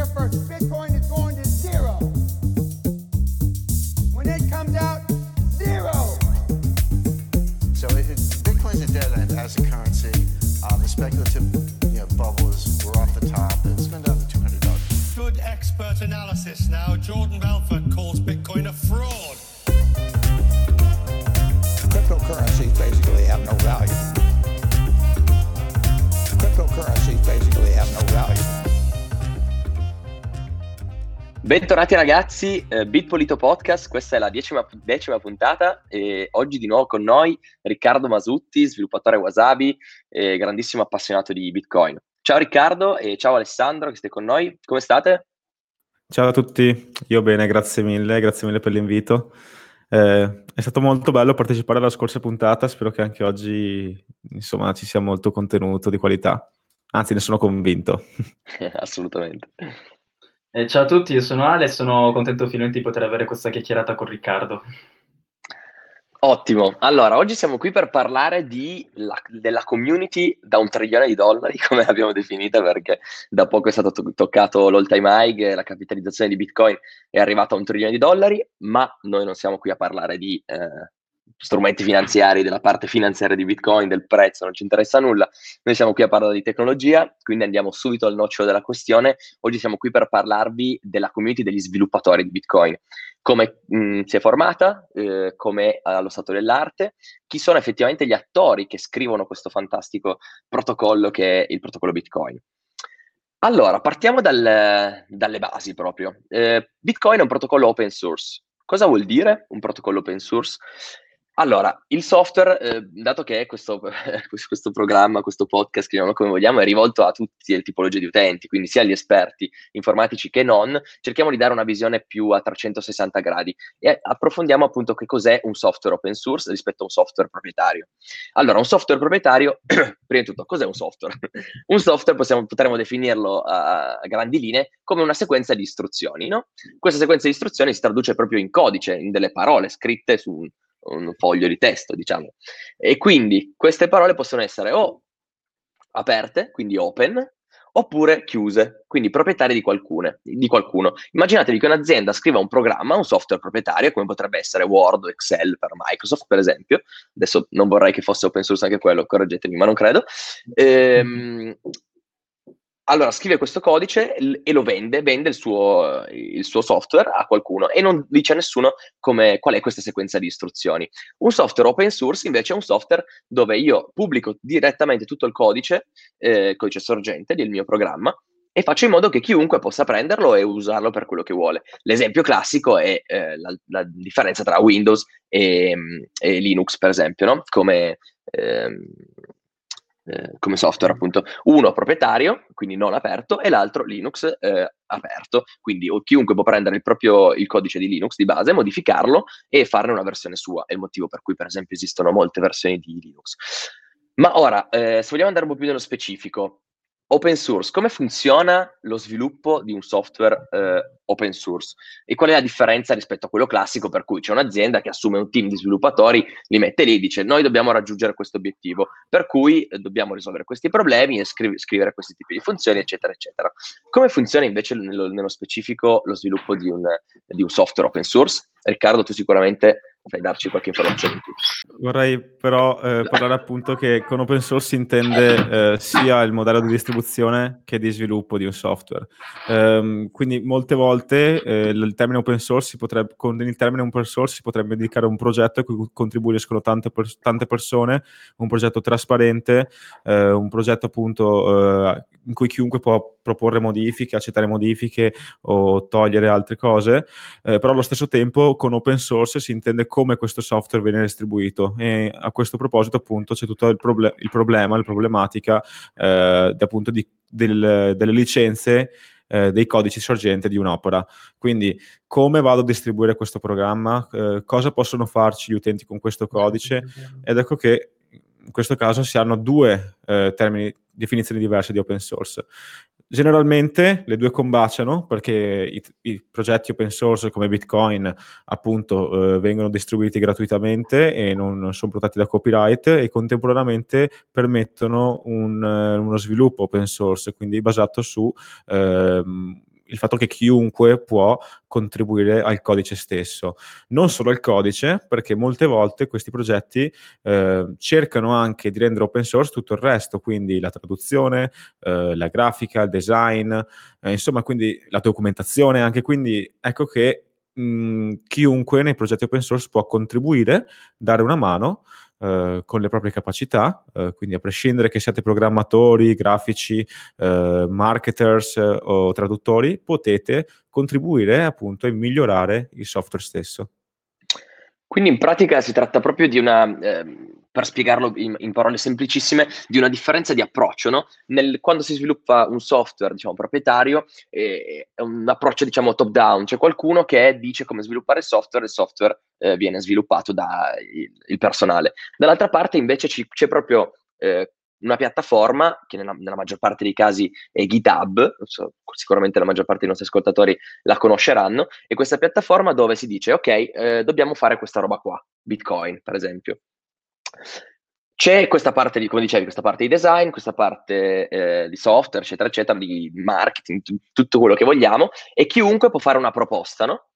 here first. Bitcoin is going to zero. When it comes out, zero. So it, it, Bitcoin's a dead end as a currency. Um, the speculative you know, bubbles were off the top. It's been down to two hundred dollars. Good expert analysis now. Jordan Belfort calls Bitcoin a fraud. Bentornati ragazzi, eh, Bitpolito Podcast, questa è la decima, decima puntata e oggi di nuovo con noi Riccardo Masutti, sviluppatore Wasabi e grandissimo appassionato di Bitcoin. Ciao Riccardo e ciao Alessandro che siete con noi, come state? Ciao a tutti, io bene, grazie mille, grazie mille per l'invito. Eh, è stato molto bello partecipare alla scorsa puntata, spero che anche oggi insomma, ci sia molto contenuto di qualità, anzi ne sono convinto. Assolutamente. Eh, ciao a tutti, io sono Ale e sono contento finalmente di poter avere questa chiacchierata con Riccardo. Ottimo, allora oggi siamo qui per parlare la, della community da un trilione di dollari, come l'abbiamo definita, perché da poco è stato to- toccato l'all time high, la capitalizzazione di Bitcoin è arrivata a un trilione di dollari, ma noi non siamo qui a parlare di eh, strumenti finanziari, della parte finanziaria di Bitcoin, del prezzo, non ci interessa nulla, noi siamo qui a parlare di tecnologia, quindi andiamo subito al nocciolo della questione, oggi siamo qui per parlarvi della community degli sviluppatori di Bitcoin come mh, si è formata, eh, come allo stato dell'arte, chi sono effettivamente gli attori che scrivono questo fantastico protocollo che è il protocollo Bitcoin. Allora, partiamo dal, dalle basi proprio. Eh, Bitcoin è un protocollo open source. Cosa vuol dire un protocollo open source? Allora, il software, eh, dato che questo, questo, programma, questo podcast, chiamiamolo come vogliamo, è rivolto a tutte le tipologie di utenti, quindi sia agli esperti informatici che non, cerchiamo di dare una visione più a 360 gradi e approfondiamo appunto che cos'è un software open source rispetto a un software proprietario. Allora, un software proprietario, prima di tutto, cos'è un software? un software possiamo, potremmo definirlo a, a grandi linee come una sequenza di istruzioni, no? Questa sequenza di istruzioni si traduce proprio in codice, in delle parole scritte su un un foglio di testo, diciamo. E quindi queste parole possono essere o aperte, quindi open, oppure chiuse, quindi proprietarie di, qualcune, di qualcuno. Immaginatevi che un'azienda scriva un programma, un software proprietario, come potrebbe essere Word o Excel per Microsoft, per esempio. Adesso non vorrei che fosse open source anche quello, correggetemi, ma non credo. Ehm, allora scrive questo codice e lo vende, vende il suo, il suo, software a qualcuno e non dice a nessuno come, qual è questa sequenza di istruzioni. Un software open source invece è un software dove io pubblico direttamente tutto il codice, eh, codice sorgente del mio programma e faccio in modo che chiunque possa prenderlo e usarlo per quello che vuole. L'esempio classico è eh, la, la, differenza tra Windows e, e, Linux, per esempio, no? come... Ehm, eh, come software appunto, uno proprietario, quindi non aperto, e l'altro Linux eh, aperto, quindi chiunque può prendere il proprio il codice di Linux di base, modificarlo e farne una versione sua, è il motivo per cui per esempio esistono molte versioni di Linux. Ma ora, eh, se vogliamo andare un po' più nello specifico, open source, come funziona lo sviluppo di un software eh, open source e qual è la differenza rispetto a quello classico per cui c'è un'azienda che assume un team di sviluppatori, li mette lì dice noi dobbiamo raggiungere questo obiettivo, per cui eh, dobbiamo risolvere questi problemi e scri- scrivere questi tipi di funzioni, eccetera, eccetera. Come funziona invece nello, nello specifico lo sviluppo di un, di un software open source? Riccardo, tu sicuramente fai darci qualche informazione in più. Vorrei però eh, parlare appunto che con open source si intende eh, sia il modello di distribuzione che di sviluppo di un software. Um, quindi molte volte eh, il termine open source potrebbe, con il termine open source si potrebbe indicare un progetto a cui contribuiscono tante, per, tante persone, un progetto trasparente, eh, un progetto appunto eh, in cui chiunque può proporre modifiche, accettare modifiche o togliere altre cose, eh, però allo stesso tempo con open source si intende come questo software viene distribuito e a questo proposito appunto c'è tutto il, proble- il problema, la problematica eh, appunto di, del, delle licenze eh, dei codici sorgente di un'opera. Quindi come vado a distribuire questo programma, eh, cosa possono farci gli utenti con questo codice ed ecco che in questo caso si hanno due eh, termini, definizioni diverse di open source. Generalmente le due combaciano perché i, i progetti open source come Bitcoin appunto eh, vengono distribuiti gratuitamente e non sono protetti da copyright e contemporaneamente permettono un, uh, uno sviluppo open source, quindi basato su uh, il fatto che chiunque può contribuire al codice stesso. Non solo al codice, perché molte volte questi progetti eh, cercano anche di rendere open source tutto il resto, quindi la traduzione, eh, la grafica, il design, eh, insomma, quindi la documentazione, anche quindi ecco che mh, chiunque nei progetti open source può contribuire, dare una mano eh, con le proprie capacità, eh, quindi a prescindere che siate programmatori, grafici, eh, marketers eh, o traduttori, potete contribuire appunto a migliorare il software stesso. Quindi in pratica si tratta proprio di una, eh, per spiegarlo in, in, parole semplicissime, di una differenza di approccio, no? Nel, quando si sviluppa un software, diciamo, proprietario, eh, è un approccio, diciamo, top-down, c'è qualcuno che dice come sviluppare il software, il software eh, viene sviluppato dal personale. Dall'altra parte invece ci, c'è proprio eh, una piattaforma che nella, nella, maggior parte dei casi è GitHub, so, sicuramente la maggior parte dei nostri ascoltatori la conosceranno, e questa piattaforma dove si dice ok, eh, dobbiamo fare questa roba qua, Bitcoin per esempio. C'è questa parte di, come dicevi, questa parte di design, questa parte eh, di software, eccetera, eccetera, di marketing, t- tutto quello che vogliamo, e chiunque può fare una proposta, no?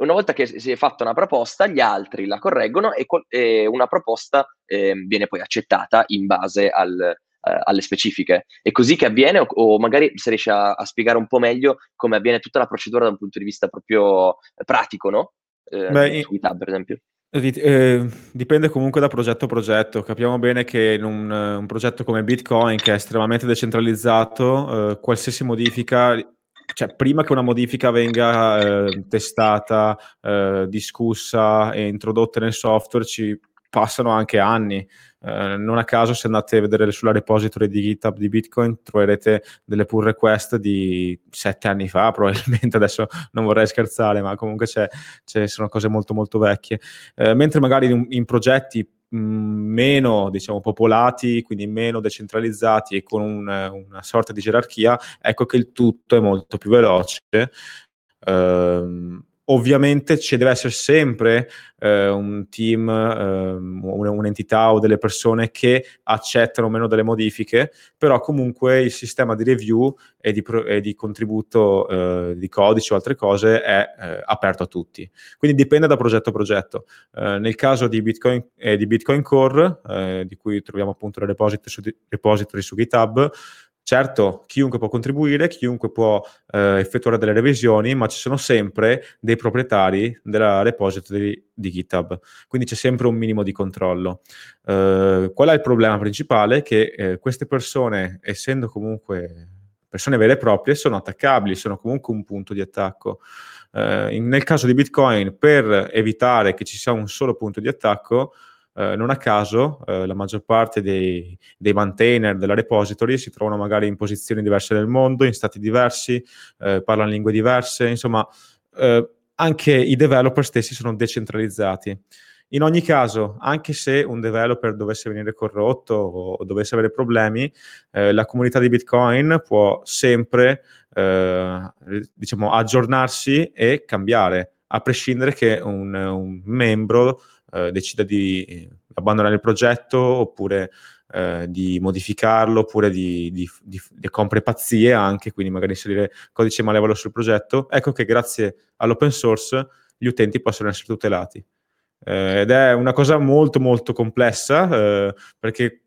una volta che si è fatta una proposta, gli altri la correggono e, co- e una proposta eh, viene poi accettata in base al, eh, alle specifiche. È così che avviene, o, o magari se riesci a, a, spiegare un po' meglio come avviene tutta la procedura da un punto di vista proprio pratico, no? Eh, Beh, su GitHub, per esempio. Eh, dipende comunque da progetto a progetto. Capiamo bene che in un, un progetto come Bitcoin, che è estremamente decentralizzato, eh, qualsiasi modifica cioè, prima che una modifica venga eh, testata, eh, discussa e introdotta nel software, ci passano anche anni. Eh, non a caso, se andate a vedere sulla repository di GitHub di Bitcoin, troverete delle pull request di sette anni fa, probabilmente. Adesso non vorrei scherzare, ma comunque c'è, sono cose molto, molto vecchie. Eh, mentre magari in, in progetti meno diciamo, popolati, quindi meno decentralizzati e con un, una sorta di gerarchia, ecco che il tutto è molto più veloce. Uh, Ovviamente ci deve essere sempre eh, un team, eh, un'entità o delle persone che accettano o meno delle modifiche, però comunque il sistema di review e di, pro- e di contributo eh, di codice o altre cose è eh, aperto a tutti. Quindi dipende da progetto a progetto. Eh, nel caso di Bitcoin, eh, di Bitcoin Core, di cui troviamo appunto le repository su, repository su GitHub, Certo, chiunque può contribuire, chiunque può eh, effettuare delle revisioni, ma ci sono sempre dei proprietari della repository di GitHub, quindi c'è sempre un minimo di controllo. Eh, qual è il problema principale? Che eh, queste persone, essendo comunque persone vere e proprie, sono attaccabili, sono comunque un punto di attacco. Eh, in, nel caso di Bitcoin, per evitare che ci sia un solo punto di attacco, eh, non a caso eh, la maggior parte dei, dei, maintainer della repository si trovano magari in posizioni diverse nel mondo, in stati diversi, eh, parlano lingue diverse, insomma eh, anche i developer stessi sono decentralizzati. In ogni caso, anche se un developer dovesse venire corrotto o dovesse avere problemi, eh, la comunità di Bitcoin può sempre eh, diciamo, aggiornarsi e cambiare, a prescindere che un, un membro eh, decida di abbandonare il progetto oppure eh, di modificarlo oppure di, di, di, di compiere pazzie anche, quindi magari inserire codice malevolo sul progetto, ecco che grazie all'open source gli utenti possono essere tutelati. Eh, ed è una cosa molto molto complessa eh, perché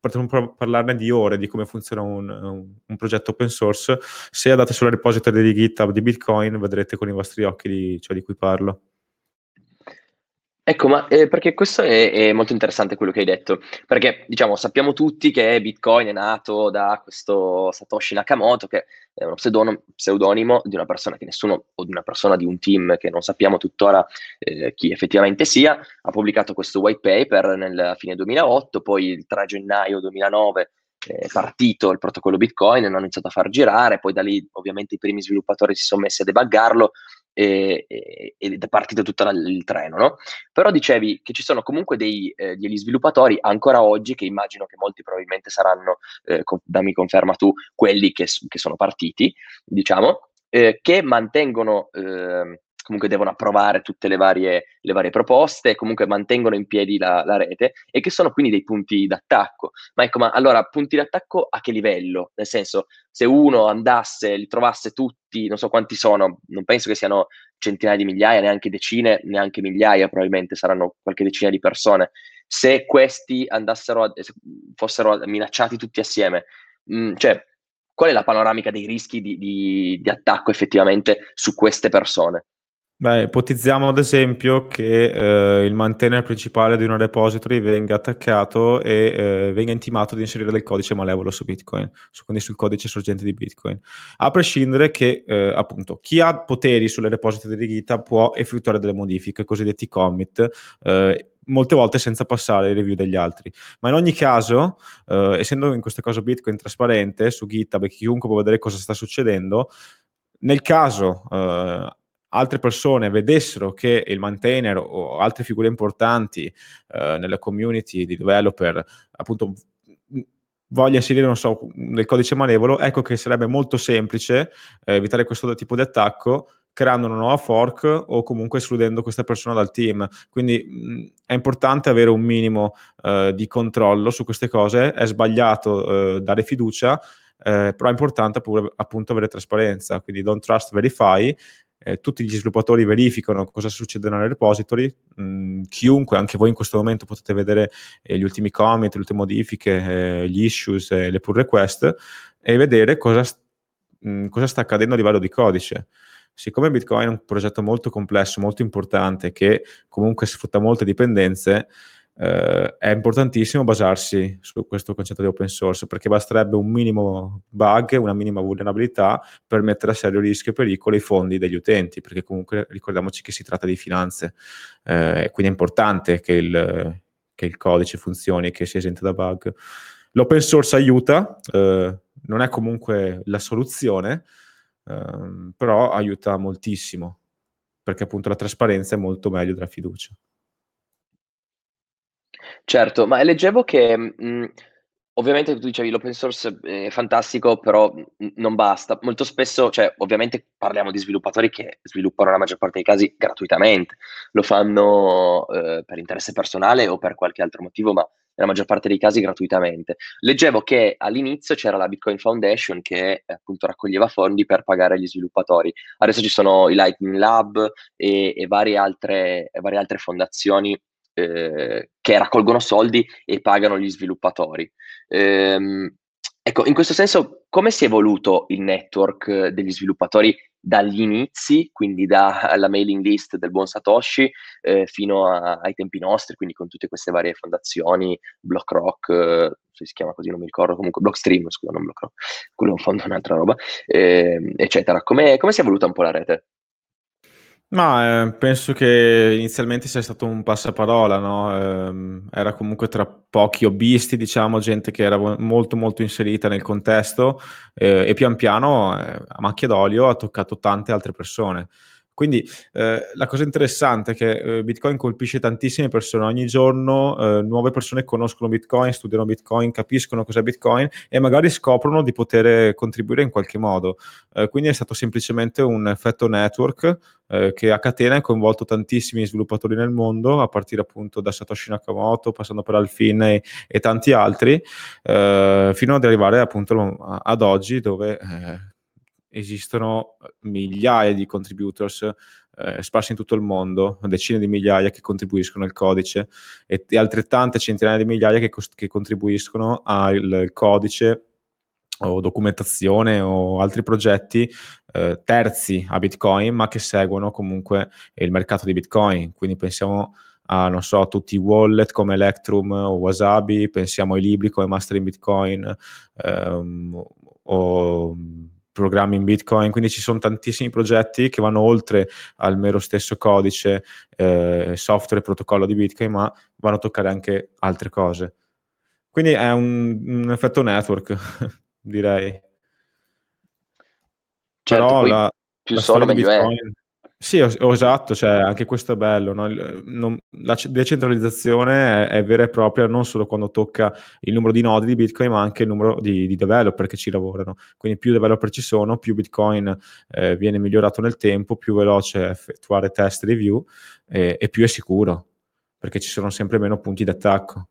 potremmo parlarne di ore di come funziona un, un, un, progetto open source. Se andate sulla repository di GitHub di Bitcoin vedrete con i vostri occhi di ciò di cui parlo. Ecco, ma eh, perché questo è, è, molto interessante quello che hai detto, perché diciamo sappiamo tutti che Bitcoin è nato da questo Satoshi Nakamoto, che è uno pseudonimo, di una persona che nessuno, o di una persona di un team che non sappiamo tuttora eh, chi effettivamente sia, ha pubblicato questo white paper nel fine 2008, poi il 3 gennaio 2009 è partito il protocollo Bitcoin, hanno iniziato a far girare, poi da lì ovviamente i primi sviluppatori si sono messi a debuggarlo e, ed è partito tutto il treno, no? Però dicevi che ci sono comunque dei, eh, degli sviluppatori ancora oggi, che immagino che molti probabilmente saranno, eh, con, dammi conferma tu, quelli che, che sono partiti, diciamo, eh, che mantengono ehm, comunque devono approvare tutte le varie, le varie proposte, comunque mantengono in piedi la, la, rete e che sono quindi dei punti d'attacco. Ma ecco, ma allora punti d'attacco a che livello? Nel senso, se uno andasse, li trovasse tutti, non so quanti sono, non penso che siano centinaia di migliaia, neanche decine, neanche migliaia, probabilmente saranno qualche decina di persone. Se questi andassero, a, fossero minacciati tutti assieme, mh, mm, cioè, qual è la panoramica dei rischi di, di, di attacco effettivamente su queste persone? Beh, ipotizziamo ad esempio che eh, il maintainer principale di una repository venga attaccato e eh, venga intimato di inserire del codice malevolo su Bitcoin, su, quindi sul codice sorgente di Bitcoin. A prescindere che, eh, appunto, chi ha poteri sulle repository di GitHub può effettuare delle modifiche, cosiddetti commit, eh, molte volte senza passare i review degli altri. Ma in ogni caso, eh, essendo in questo caso Bitcoin trasparente su GitHub e chiunque può vedere cosa sta succedendo, nel caso eh, altre persone vedessero che il maintainer o altre figure importanti eh, nella community di developer appunto voglia inserire, non so, del codice malevolo, ecco che sarebbe molto semplice eh, evitare questo tipo di attacco creando una nuova fork o comunque escludendo questa persona dal team. Quindi mh, è importante avere un minimo eh, di controllo su queste cose, è sbagliato eh, dare fiducia, eh, però è importante pure, appunto avere trasparenza, quindi don't trust, verify, eh, tutti gli sviluppatori verificano cosa succede nel repository, mh, chiunque, anche voi in questo momento potete vedere eh, gli ultimi comment, le ultime modifiche, eh, gli issues, le pull request e vedere cosa, mh, cosa sta accadendo a livello di codice. Siccome Bitcoin è un progetto molto complesso, molto importante, che comunque sfrutta molte dipendenze, eh, è importantissimo basarsi su questo concetto di open source, perché basterebbe un minimo bug, una minima vulnerabilità per mettere a serio rischio e pericolo i fondi degli utenti, perché comunque ricordiamoci che si tratta di finanze, eh, quindi è importante che il, che il, codice funzioni, che sia esente da bug. L'open source aiuta, eh, non è comunque la soluzione, Ehm, però aiuta moltissimo, perché appunto la trasparenza è molto meglio della fiducia. Certo, ma leggevo che, mh, ovviamente tu dicevi l'open source è fantastico, però mh, non basta. Molto spesso, cioè, ovviamente parliamo di sviluppatori che sviluppano la maggior parte dei casi gratuitamente, lo fanno eh, per interesse personale o per qualche altro motivo, ma nella maggior parte dei casi gratuitamente. Leggevo che all'inizio c'era la Bitcoin Foundation che appunto raccoglieva fondi per pagare gli sviluppatori. Adesso ci sono i Lightning Lab e, e varie, altre, varie altre fondazioni eh, che raccolgono soldi e pagano gli sviluppatori. Ehm, ecco, in questo senso, come si è evoluto il network degli sviluppatori dagli inizi, quindi dalla mailing list del buon Satoshi eh, fino a, ai tempi nostri, quindi con tutte queste varie fondazioni, BlockRock, eh, se si chiama così non mi ricordo, comunque Blockstream, scusa, non BlockRock, quello è un fondo un'altra roba, eh, eccetera. Come, come si è evoluta un po' la rete? Ma eh, penso che inizialmente sia stato un passaparola, no? Eh, era comunque tra pochi hobbisti, diciamo, gente che era molto molto inserita nel contesto eh, e pian piano eh, a macchia d'olio ha toccato tante altre persone. Quindi eh, la cosa interessante è che eh, Bitcoin colpisce tantissime persone, ogni giorno eh, nuove persone conoscono Bitcoin, studiano Bitcoin, capiscono cos'è Bitcoin e magari scoprono di poter contribuire in qualche modo. Eh, quindi è stato semplicemente un effetto network eh, che a catena ha coinvolto tantissimi sviluppatori nel mondo, a partire appunto da Satoshi Nakamoto, passando per Alfin e, e tanti altri, eh, fino ad arrivare appunto ad oggi dove esistono migliaia di contributors eh, sparsi in tutto il mondo, decine di migliaia che contribuiscono al codice e, e altrettante centinaia di migliaia che, che contribuiscono al codice o documentazione o altri progetti eh, terzi a Bitcoin, ma che seguono comunque il mercato di Bitcoin. Quindi pensiamo a, non so, tutti i wallet come Electrum o Wasabi, pensiamo ai libri come Master in Bitcoin ehm, o programmi in Bitcoin, quindi ci sono tantissimi progetti che vanno oltre al mero stesso codice, eh, software e protocollo di Bitcoin, ma vanno a toccare anche altre cose. Quindi è un, un effetto network, direi. Certo, Però la, più la solo meglio Bitcoin, è. Sì, es- esatto, cioè anche questo è bello, no? Non- la decentralizzazione è, è vera e propria non solo quando tocca il numero di nodi di Bitcoin, ma anche il numero di, di developer che ci lavorano. Quindi più developer ci sono, più Bitcoin eh, viene migliorato nel tempo, più veloce è effettuare test review e, e più è sicuro, perché ci sono sempre meno punti d'attacco.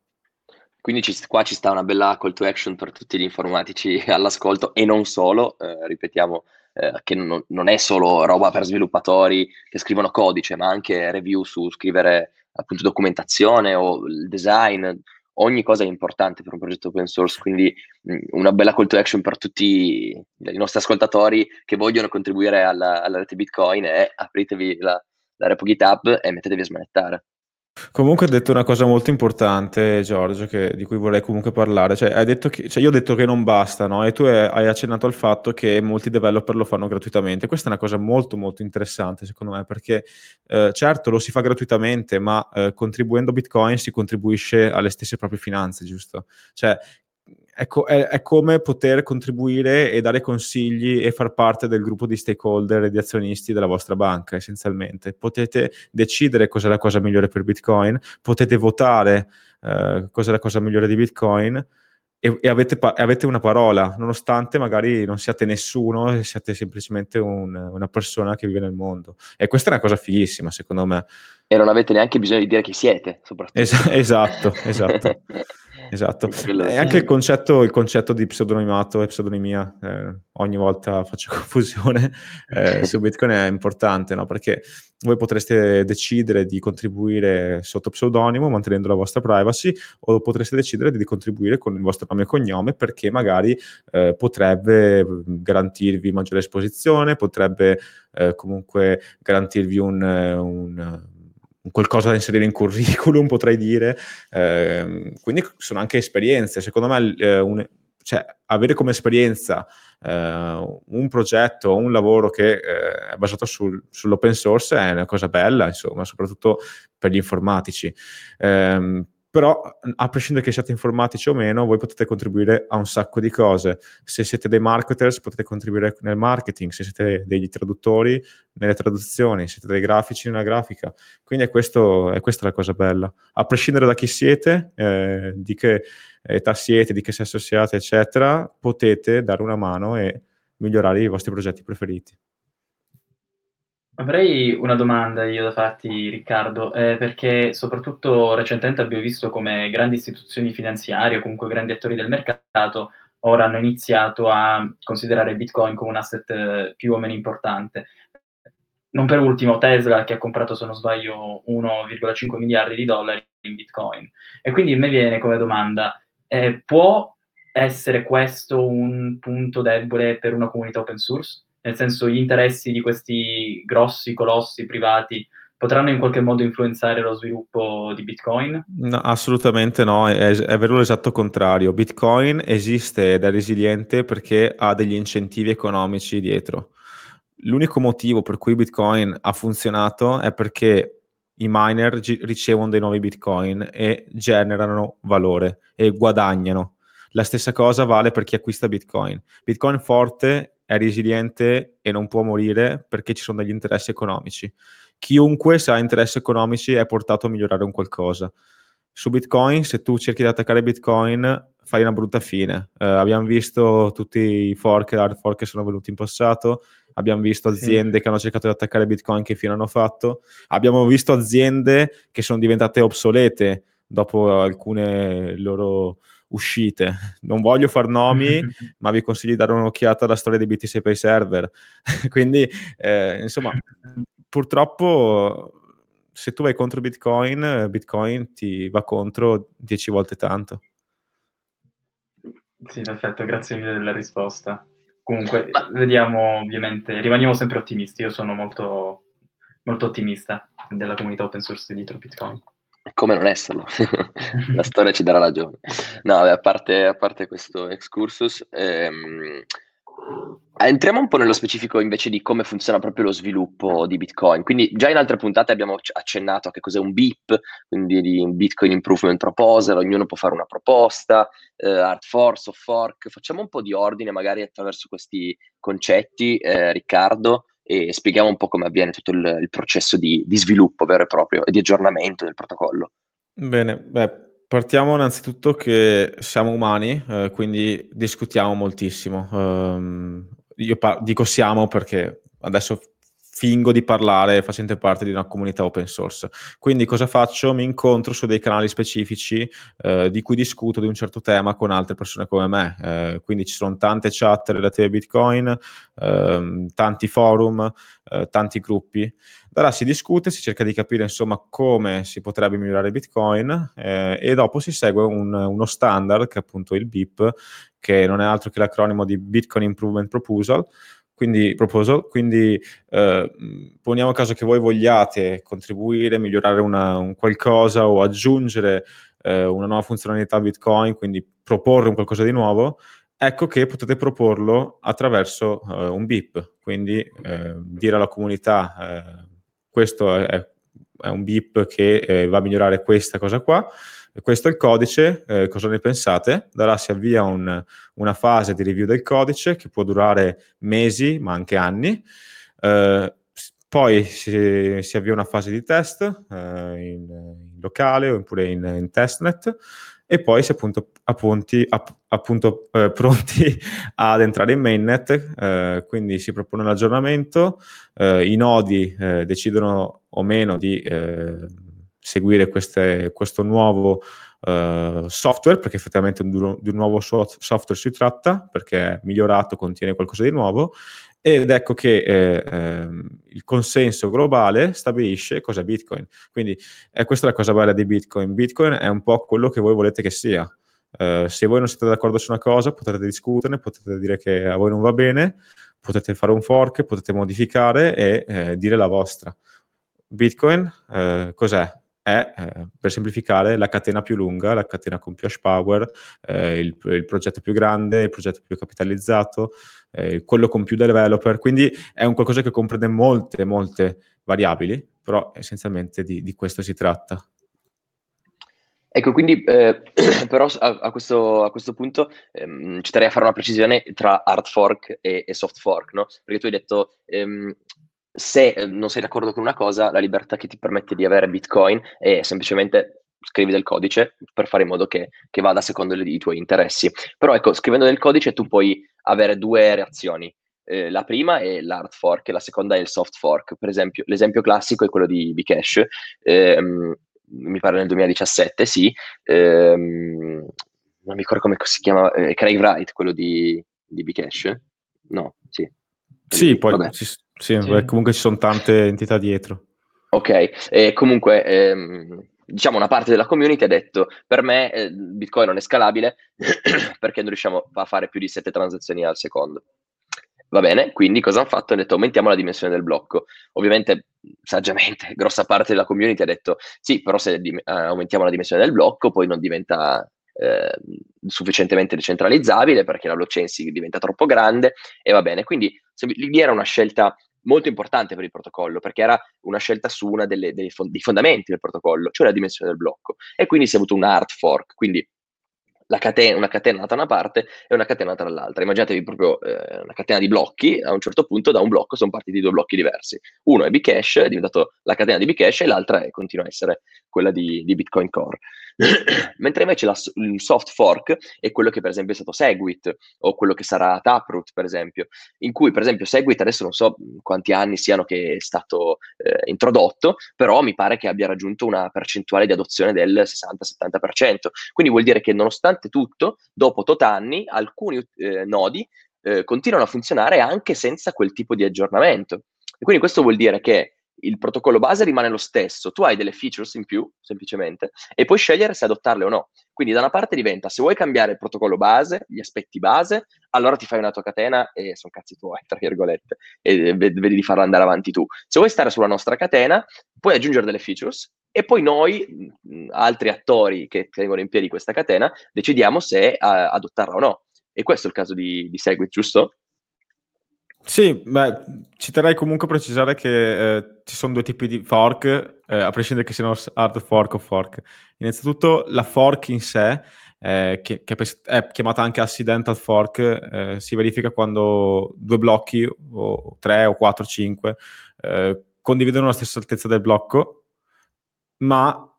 Quindi ci- qua ci sta una bella call to action per tutti gli informatici all'ascolto e non solo, eh, ripetiamo eh, che non, non è solo roba per sviluppatori che scrivono codice, ma anche review su scrivere appunto documentazione o il design, ogni cosa è importante per un progetto open source, quindi mh, una bella call to action per tutti i nostri ascoltatori che vogliono contribuire alla, alla rete Bitcoin è apritevi la, la repo GitHub e mettetevi a smanettare. Comunque hai detto una cosa molto importante, Giorgio, che- di cui vorrei comunque parlare. Cioè, hai detto che, cioè, io ho detto che non basta, no? E tu hai, hai accennato al fatto che molti developer lo fanno gratuitamente. Questa è una cosa molto, molto interessante, secondo me, perché eh, certo lo si fa gratuitamente, ma eh, contribuendo a Bitcoin si contribuisce alle stesse proprie finanze, giusto? Cioè, è, co- è- è come poter contribuire e dare consigli e far parte del gruppo di stakeholder e di azionisti della vostra banca, essenzialmente. Potete decidere cos'è la cosa migliore per Bitcoin, potete votare eh, cos'è la cosa migliore di Bitcoin e, e avete, pa- avete una parola, nonostante magari non siate nessuno, e siate semplicemente un- una persona che vive nel mondo. E questa è una cosa fighissima, secondo me. E non avete neanche bisogno di dire chi siete, soprattutto. Es- esatto, esatto. Esatto, e sì. anche il concetto, il concetto di pseudonimato e pseudonimia, eh, ogni volta faccio confusione eh, su Bitcoin è importante, no? Perché voi potreste decidere di contribuire sotto pseudonimo mantenendo la vostra privacy o potreste decidere di contribuire con il vostro nome e cognome perché magari eh, potrebbe garantirvi maggiore esposizione, potrebbe eh, comunque garantirvi un, eh, un, un qualcosa da inserire in curriculum, potrei dire. Ehm, quindi sono anche esperienze. Secondo me, eh, un- cioè, avere come esperienza eh, un progetto un lavoro che eh, è basato sul- sull'open source è una cosa bella, insomma, soprattutto per gli informatici. Ehm, però, a prescindere che siate informatici o meno, voi potete contribuire a un sacco di cose. Se siete dei marketers, potete contribuire nel marketing, se siete degli traduttori, nelle traduzioni, siete dei grafici nella grafica. Quindi è, questo, è questa la cosa bella. A prescindere da chi siete, eh, di che età siete, di che sesso siate, eccetera, potete dare una mano e migliorare i vostri progetti preferiti. Avrei una domanda io da farti, Riccardo, eh, perché soprattutto recentemente abbiamo visto come grandi istituzioni finanziarie o comunque grandi attori del mercato ora hanno iniziato a considerare Bitcoin come un asset eh, più o meno importante. Non per ultimo Tesla che ha comprato, se non sbaglio, 1,5 miliardi di dollari in Bitcoin. E quindi a me viene come domanda, eh, può essere questo un punto debole per una comunità open source? Nel senso, gli interessi di questi grossi colossi privati potranno in qualche modo influenzare lo sviluppo di Bitcoin? No, assolutamente no, è, è vero l'esatto contrario. Bitcoin esiste ed è resiliente perché ha degli incentivi economici dietro. L'unico motivo per cui Bitcoin ha funzionato è perché i miner ricevono dei nuovi Bitcoin e generano valore e guadagnano. La stessa cosa vale per chi acquista Bitcoin. Bitcoin forte è resiliente e non può morire perché ci sono degli interessi economici. Chiunque, se ha interessi economici, è portato a migliorare un qualcosa. Su Bitcoin, se tu cerchi di attaccare Bitcoin, fai una brutta fine. Eh, abbiamo visto tutti i fork e hard fork che sono venuti in passato, abbiamo visto Sì. aziende che hanno cercato di attaccare Bitcoin che fine hanno fatto, abbiamo visto aziende che sono diventate obsolete dopo alcune loro uscite. Non voglio far nomi, ma vi consiglio di dare un'occhiata alla storia dei BTC Pay Server. Quindi, eh, insomma, purtroppo se tu vai contro Bitcoin, Bitcoin ti va contro 10 volte tanto. Sì, perfetto, grazie mille della risposta. Comunque, vediamo ovviamente, rimaniamo sempre ottimisti. Io sono molto, molto ottimista della comunità open source dietro Bitcoin. Come non esserlo? La storia ci darà ragione. No, vabbè, a parte, a parte questo excursus, ehm, entriamo un po' nello specifico invece di come funziona proprio lo sviluppo di Bitcoin. Quindi già in altre puntate abbiamo accennato a che cos'è un BIP, quindi di un Bitcoin Improvement Proposal, ognuno può fare una proposta, eh, hard fork, soft fork. Facciamo un po' di ordine magari attraverso questi concetti, eh, Riccardo, e spieghiamo un po' come avviene tutto il, il processo di, di, sviluppo vero e proprio e di aggiornamento del protocollo. Bene, beh, partiamo innanzitutto che siamo umani, eh, quindi discutiamo moltissimo. Um, io pa- dico siamo perché adesso fingo di parlare facente parte di una comunità open source. Quindi cosa faccio? Mi incontro su dei canali specifici eh, di cui discuto di un certo tema con altre persone come me. Eh, quindi ci sono tante chat relative a Bitcoin, eh, tanti forum, eh, tanti gruppi. Da là si discute, si cerca di capire insomma come si potrebbe migliorare Bitcoin eh, e dopo si segue un, uno standard che è appunto il BIP, che non è altro che l'acronimo di Bitcoin Improvement Proposal, quindi, proposal, quindi eh, poniamo caso che voi vogliate contribuire, migliorare una, un qualcosa o aggiungere eh, una nuova funzionalità Bitcoin, quindi proporre un qualcosa di nuovo, ecco che potete proporlo attraverso eh, un BIP, quindi eh, dire alla comunità eh, questo è, è, un BIP che eh, va a migliorare questa cosa qua, questo è il codice, eh, cosa ne pensate? Da là si avvia un, una fase di review del codice che può durare mesi, ma anche anni. Eh, poi si, si, avvia una fase di test eh, in, in, locale oppure in, in, testnet e poi si è appunto, appunti, app, appunto eh, pronti ad entrare in mainnet, eh, quindi si propone un aggiornamento, eh, i nodi decidono o meno di seguire queste, questo nuovo uh, software, perché effettivamente di un, un nuovo so- software si tratta, perché è migliorato, contiene qualcosa di nuovo, ed ecco che eh, eh, il consenso globale stabilisce cosa è Bitcoin. Quindi eh, questa è la cosa bella di Bitcoin. Bitcoin è un po' quello che voi volete che sia. Uh, se voi non siete d'accordo su una cosa, potete discuterne, potete dire che a voi non va bene, potete fare un fork, potete modificare e eh, dire la vostra. Bitcoin eh, cos'è? È, eh, per semplificare, la catena più lunga, la catena con più hash power, eh, il, il, progetto più grande, il progetto più capitalizzato, eh, quello con più developer. Quindi è un qualcosa che comprende molte, molte variabili, però essenzialmente di, di questo si tratta. Ecco, quindi eh, però a, a, questo, a, questo, punto ehm, ci terrei a fare una precisione tra hard fork e, e soft fork, no? Perché tu hai detto ehm, se eh, non sei d'accordo con una cosa, la libertà che ti permette di avere Bitcoin è semplicemente scrivi del codice per fare in modo che, che vada secondo le, i tuoi interessi. Però ecco, scrivendo del codice tu puoi avere due reazioni. Eh, la prima è l'hard fork la seconda è il soft fork. Per esempio, l'esempio classico è quello di Bcash, ehm, mi pare nel 2017, sì. Ehm, non mi ricordo come si chiama, eh, Craig Wright, quello di, di Bcash? No, sì. Sì, poi ci, sì, sì. Beh, comunque ci sono tante entità dietro. Ok, e comunque ehm, diciamo una parte della community ha detto per me eh, Bitcoin non è scalabile perché non riusciamo a fare più di sette transazioni al secondo. Va bene, quindi cosa hanno fatto? Hanno detto aumentiamo la dimensione del blocco. Ovviamente, saggiamente, grossa parte della community ha detto sì, però se di- uh, aumentiamo la dimensione del blocco poi non diventa eh, sufficientemente decentralizzabile perché la blockchain si diventa troppo grande e va bene. Quindi lì era una scelta molto importante per il protocollo, perché era una scelta su uno dei fondamenti del protocollo, cioè la dimensione del blocco. E quindi si è avuto un hard fork, quindi catena, una catena da una parte e una catena dall'altra. Immaginatevi proprio eh, una catena di blocchi, a un certo punto da un blocco sono partiti due blocchi diversi. Uno è Bcash, è diventato la catena di Bcash e l'altra è, continua a essere quella di, di Bitcoin Core. Mentre invece la, il soft fork è quello che per esempio è stato Segwit o quello che sarà Taproot per esempio, in cui per esempio Segwit adesso non so quanti anni siano che è stato eh, introdotto, però mi pare che abbia raggiunto una percentuale di adozione del 60-70%. Quindi vuol dire che nonostante nonostante tutto, dopo tot anni, alcuni eh, nodi eh, continuano a funzionare anche senza quel tipo di aggiornamento. E quindi questo vuol dire che il protocollo base rimane lo stesso, tu hai delle features in più, semplicemente, e puoi scegliere se adottarle o no. Quindi da una parte diventa, se vuoi cambiare il protocollo base, gli aspetti base, allora ti fai una tua catena e sono cazzi tuoi, tra virgolette, e vedi di farla andare avanti tu. Se vuoi stare sulla nostra catena, puoi aggiungere delle features e poi noi, altri attori che tengono in piedi questa catena, decidiamo se uh, adottarla o no. E questo è il caso di, di Segwit, giusto? Sì, beh, ci terrei comunque a precisare che eh, ci sono due tipi di fork, eh, a prescindere che siano hard fork o fork. Innanzitutto la fork in sé eh, che, che, è chiamata anche accidental fork, eh, si verifica quando due blocchi, o tre o quattro o cinque, eh, condividono la stessa altezza del blocco, ma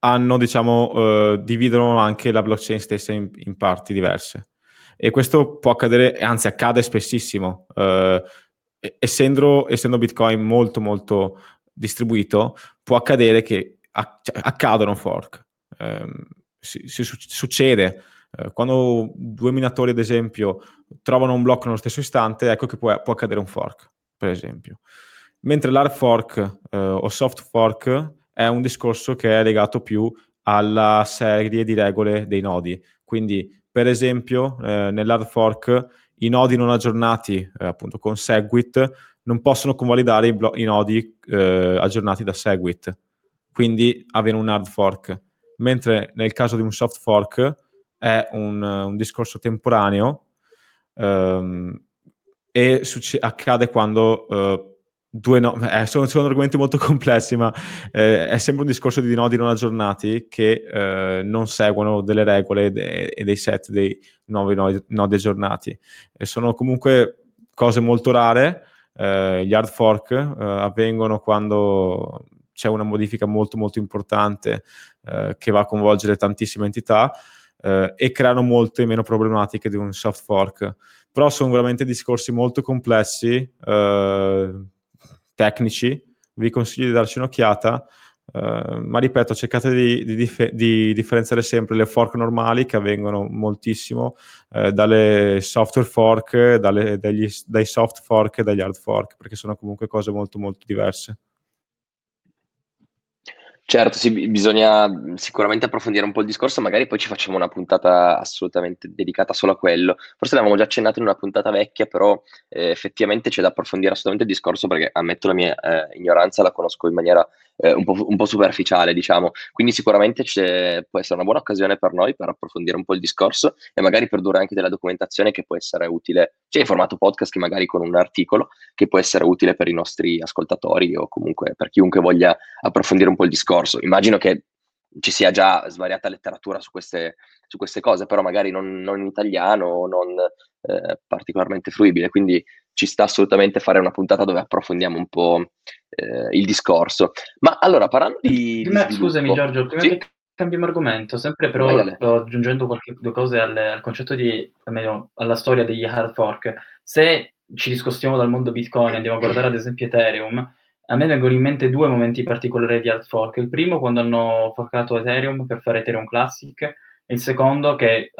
hanno, diciamo, eh, dividono anche la blockchain stessa in, in, parti diverse. E questo può accadere, anzi accade spessissimo. Eh, essendo, essendo Bitcoin molto molto distribuito, può accadere che cioè, accadono fork. Eh, si, si, succede eh, quando due minatori, ad esempio, trovano un blocco nello stesso istante, ecco che può, può accadere un fork, per esempio. Mentre l'hard fork eh, o soft fork è un discorso che è legato più alla serie di regole dei nodi. Quindi, per esempio, eh, nell'hard fork i nodi non aggiornati, eh, appunto con Segwit, non possono convalidare i, blo- i nodi eh, aggiornati da Segwit. Quindi avere un hard fork. Mentre nel caso di un soft fork è un, un discorso temporaneo ehm, e succe- accade quando uh, due no- eh, sono, sono, argomenti molto complessi, ma eh, è sempre un discorso di nodi non aggiornati che eh, non seguono delle regole de- e dei set dei nuovi nodi, nodi aggiornati. E sono comunque cose molto rare. Eh, gli hard fork eh, avvengono quando c'è una modifica molto molto importante eh, che va a coinvolgere tantissime entità e creano molte meno problematiche di un soft fork. Però sono veramente discorsi molto complessi tecnici, vi consiglio di darci un'occhiata. Uh, ma ripeto, cercate di, di, dif- di, differenziare sempre le fork normali che avvengono moltissimo uh, dalle software fork, dalle, dagli, dai soft fork e dagli hard fork, perché sono comunque cose molto molto diverse. Certo, sì, bisogna sicuramente approfondire un po' il discorso, magari poi ci facciamo una puntata assolutamente dedicata solo a quello. Forse l'avevamo già accennato in una puntata vecchia, però eh, effettivamente c'è da approfondire assolutamente il discorso perché ammetto la mia eh, ignoranza, la conosco in maniera eh, un, po', un, po', superficiale, diciamo. Quindi sicuramente può essere una buona occasione per noi per approfondire un po' il discorso e magari produrre anche della documentazione che può essere utile, sia in formato podcast che magari con un articolo, che può essere utile per i nostri ascoltatori o comunque per chiunque voglia approfondire un po' il discorso. Immagino che ci sia già svariata letteratura su queste, su queste cose, però magari non, non in italiano, non eh, particolarmente fruibile, quindi ci sta assolutamente fare una puntata dove approfondiamo un po' eh, il discorso. Ma allora, parlando di... di sviluppo, scusami Giorgio, prima sì? che cambiamo argomento, sempre però aggiungendo qualche due cose al, al concetto di, meglio, alla storia degli hard fork, se ci discostiamo dal mondo Bitcoin e andiamo a guardare ad esempio Ethereum, a me vengono in mente due momenti particolari di hard fork. Il primo quando hanno forcato Ethereum per fare Ethereum Classic, e il secondo che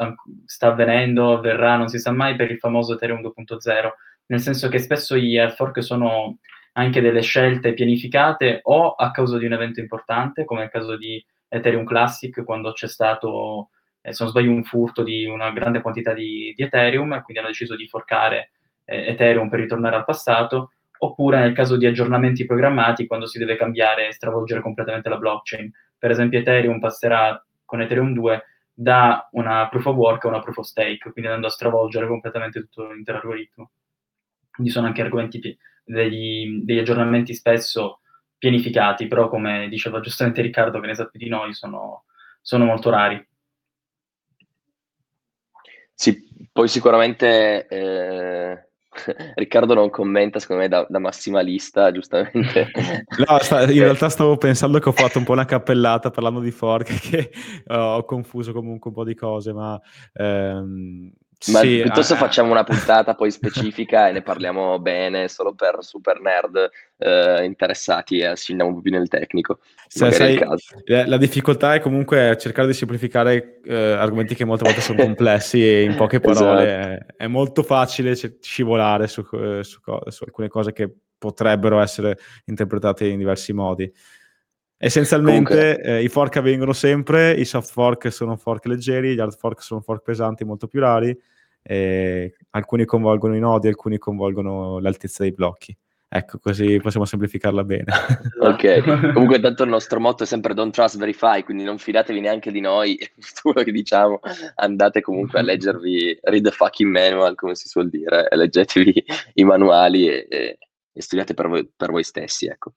sta avvenendo, avverrà, non si sa mai, per il famoso Ethereum 2.0, nel senso che spesso gli hard fork sono anche delle scelte pianificate o a causa di un evento importante, come nel caso di Ethereum Classic, quando c'è stato, eh, se non sbaglio, un furto di una grande quantità di, di Ethereum, quindi hanno deciso di forcare eh, Ethereum per ritornare al passato, oppure nel caso di aggiornamenti programmati, quando si deve cambiare e stravolgere completamente la blockchain. Per esempio Ethereum passerà con Ethereum 2 da una proof of work a una proof of stake, quindi andando a stravolgere completamente tutto l'intero algoritmo. Quindi sono anche argomenti degli, degli aggiornamenti spesso pianificati, però come diceva giustamente Riccardo, che ne sa più di noi, sono, sono molto rari. Sì, poi sicuramente eh, Riccardo non commenta, secondo me, da, da massimalista, giustamente. No, sta, in realtà stavo pensando che ho fatto un po' una cappellata parlando di fork, che ho confuso comunque un po' di cose, ma... Ehm, ma sì, piuttosto eh, facciamo una puntata poi specifica e ne parliamo bene, solo per super nerd eh, interessati e scendiamo un po' più nel tecnico. Sai, sai, la difficoltà è comunque cercare di semplificare eh, argomenti che molte volte sono complessi e in poche parole esatto. è, è, molto facile scivolare su, su, su, alcune cose che potrebbero essere interpretate in diversi modi. Essenzialmente eh, i fork avvengono sempre, i soft fork sono fork leggeri, gli hard fork sono fork pesanti molto più rari, alcuni coinvolgono i nodi, alcuni coinvolgono l'altezza dei blocchi. Ecco, così possiamo semplificarla bene. ok, comunque tanto il nostro motto è sempre don't trust, verify, quindi non fidatevi neanche di noi, quello che diciamo, andate comunque a leggervi, read the fucking manual, come si suol dire, leggetevi i manuali e, e, e studiate per voi, per voi stessi, ecco.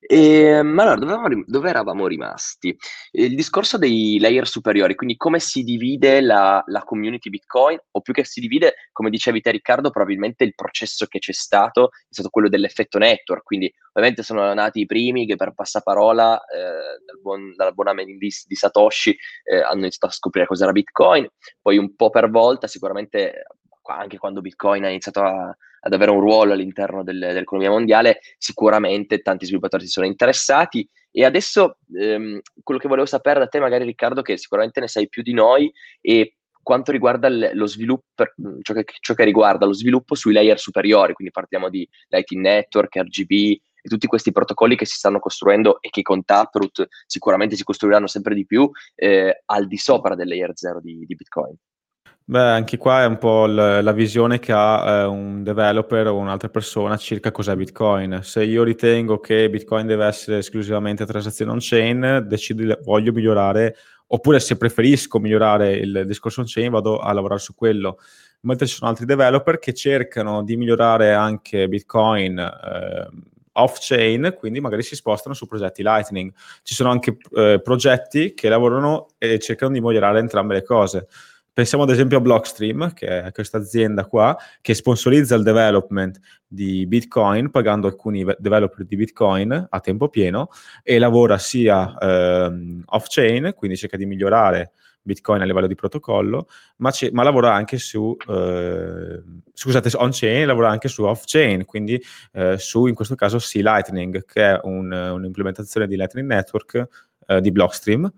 E, ma allora, dove, dove eravamo rimasti? Il discorso dei layer superiori, quindi come si divide la, la community Bitcoin, o più che si divide, come dicevi te Riccardo, probabilmente il processo che c'è stato è stato quello dell'effetto network, quindi ovviamente sono nati i primi che per passaparola eh, dal buon, dalla buona mailing list di Satoshi eh, hanno iniziato a scoprire cos'era Bitcoin, poi un po' per volta, sicuramente anche quando Bitcoin ha iniziato a, ad avere un ruolo all'interno del, dell'economia mondiale, sicuramente tanti sviluppatori si sono interessati e adesso ehm, quello che volevo sapere da te magari Riccardo, che sicuramente ne sai più di noi, e quanto riguarda lo sviluppo, ciò che, ciò che riguarda lo sviluppo sui layer superiori, quindi parliamo di Lightning Network, RGB, e tutti questi protocolli che si stanno costruendo e che con Taproot sicuramente si costruiranno sempre di più eh, al di sopra del layer 0 di, di Bitcoin. Beh, anche qua è un po' l- la visione che ha eh, un developer o un'altra persona circa cos'è Bitcoin. Se io ritengo che Bitcoin deve essere esclusivamente transazione on-chain, decido voglio migliorare, oppure se preferisco migliorare il discorso on-chain, vado a lavorare su quello. Mentre ci sono altri developer che cercano di migliorare anche Bitcoin eh, off-chain, quindi magari si spostano su progetti Lightning. Ci sono anche eh, progetti che lavorano e cercano di migliorare entrambe le cose. Pensiamo ad esempio a Blockstream, che è questa azienda qua, che sponsorizza il development di Bitcoin, pagando alcuni developer di Bitcoin a tempo pieno, e lavora sia ehm, off-chain, quindi cerca di migliorare Bitcoin a livello di protocollo, ma, ma lavora anche su, eh, scusate, on-chain, lavora anche su off-chain, quindi eh, su, in questo caso, C-Lightning, che è un, un'implementazione di Lightning Network eh, di Blockstream,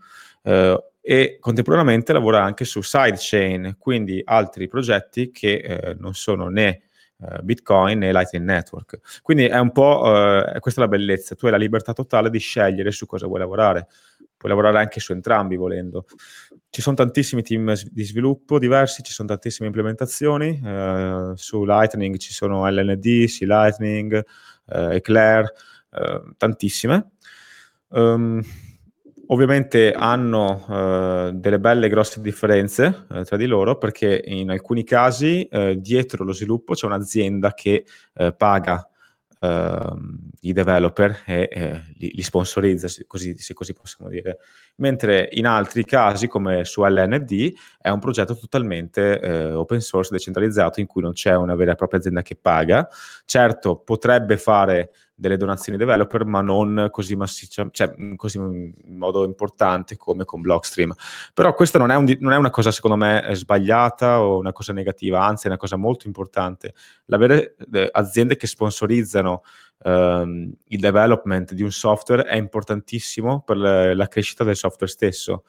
eh, e contemporaneamente lavora anche su sidechain, quindi altri progetti che eh, non sono né eh, Bitcoin né Lightning Network. Quindi è un po' eh, questa è la bellezza, tu hai la libertà totale di scegliere su cosa vuoi lavorare. Puoi lavorare anche su entrambi volendo. Ci sono tantissimi team di sviluppo diversi, ci sono tantissime implementazioni. Eh, su Lightning ci sono LND, C-Lightning, eh, Eclair, eh, tantissime. Um, Ovviamente hanno eh, delle belle grosse differenze eh, tra di loro perché in alcuni casi eh, dietro lo sviluppo c'è un'azienda che eh, paga ehm, i developer e eh, li, li, sponsorizza, se così, se così possiamo dire. Mentre in altri casi, come su LND, è un progetto totalmente eh, open source, decentralizzato, in cui non c'è una vera e propria azienda che paga. Certo, potrebbe fare delle donazioni developer, ma non così massiccia, cioè così in modo importante come con Blockstream. Però questa non è, un, non è una cosa, secondo me, sbagliata o una cosa negativa, anzi è una cosa molto importante. L'avere eh, aziende che sponsorizzano ehm, il development di un software è importantissimo per le, la crescita del software stesso.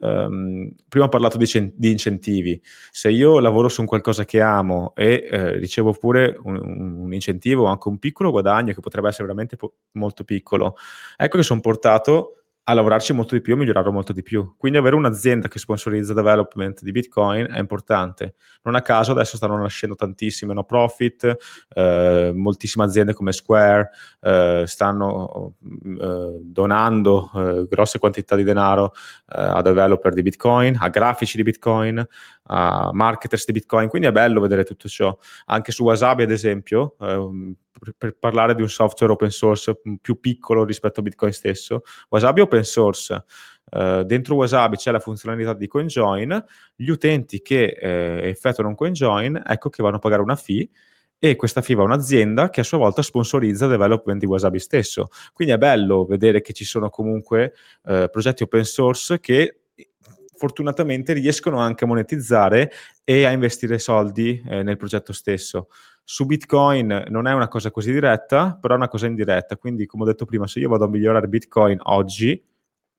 Um, prima ho parlato di, cen- di, incentivi. Se io lavoro su qualcosa che amo e eh, ricevo pure un, un, incentivo anche un piccolo guadagno che potrebbe essere veramente po- molto piccolo, ecco che sono portato a lavorarci molto di più e migliorarlo molto di più. Quindi avere un'azienda che sponsorizza development di Bitcoin è importante. Non a caso adesso stanno nascendo tantissime no profit, eh, moltissime aziende come Square eh, stanno eh, donando eh, grosse quantità di denaro eh, a developer di Bitcoin, a grafici di Bitcoin, a marketers di Bitcoin. Quindi è bello vedere tutto ciò. Anche su Wasabi, ad esempio, ehm, per parlare di un software open source più piccolo rispetto a Bitcoin stesso. Wasabi è open source. Uh, dentro Wasabi c'è la funzionalità di CoinJoin, gli utenti che eh, effettuano un CoinJoin, ecco che vanno a pagare una fee e questa fee va a un'azienda che a sua volta sponsorizza il development di Wasabi stesso. Quindi è bello vedere che ci sono comunque uh, progetti open source che fortunatamente riescono anche a monetizzare e a investire soldi eh, nel progetto stesso. Su Bitcoin non è una cosa così diretta, però è una cosa indiretta. Quindi, come ho detto prima, se io vado a migliorare Bitcoin oggi,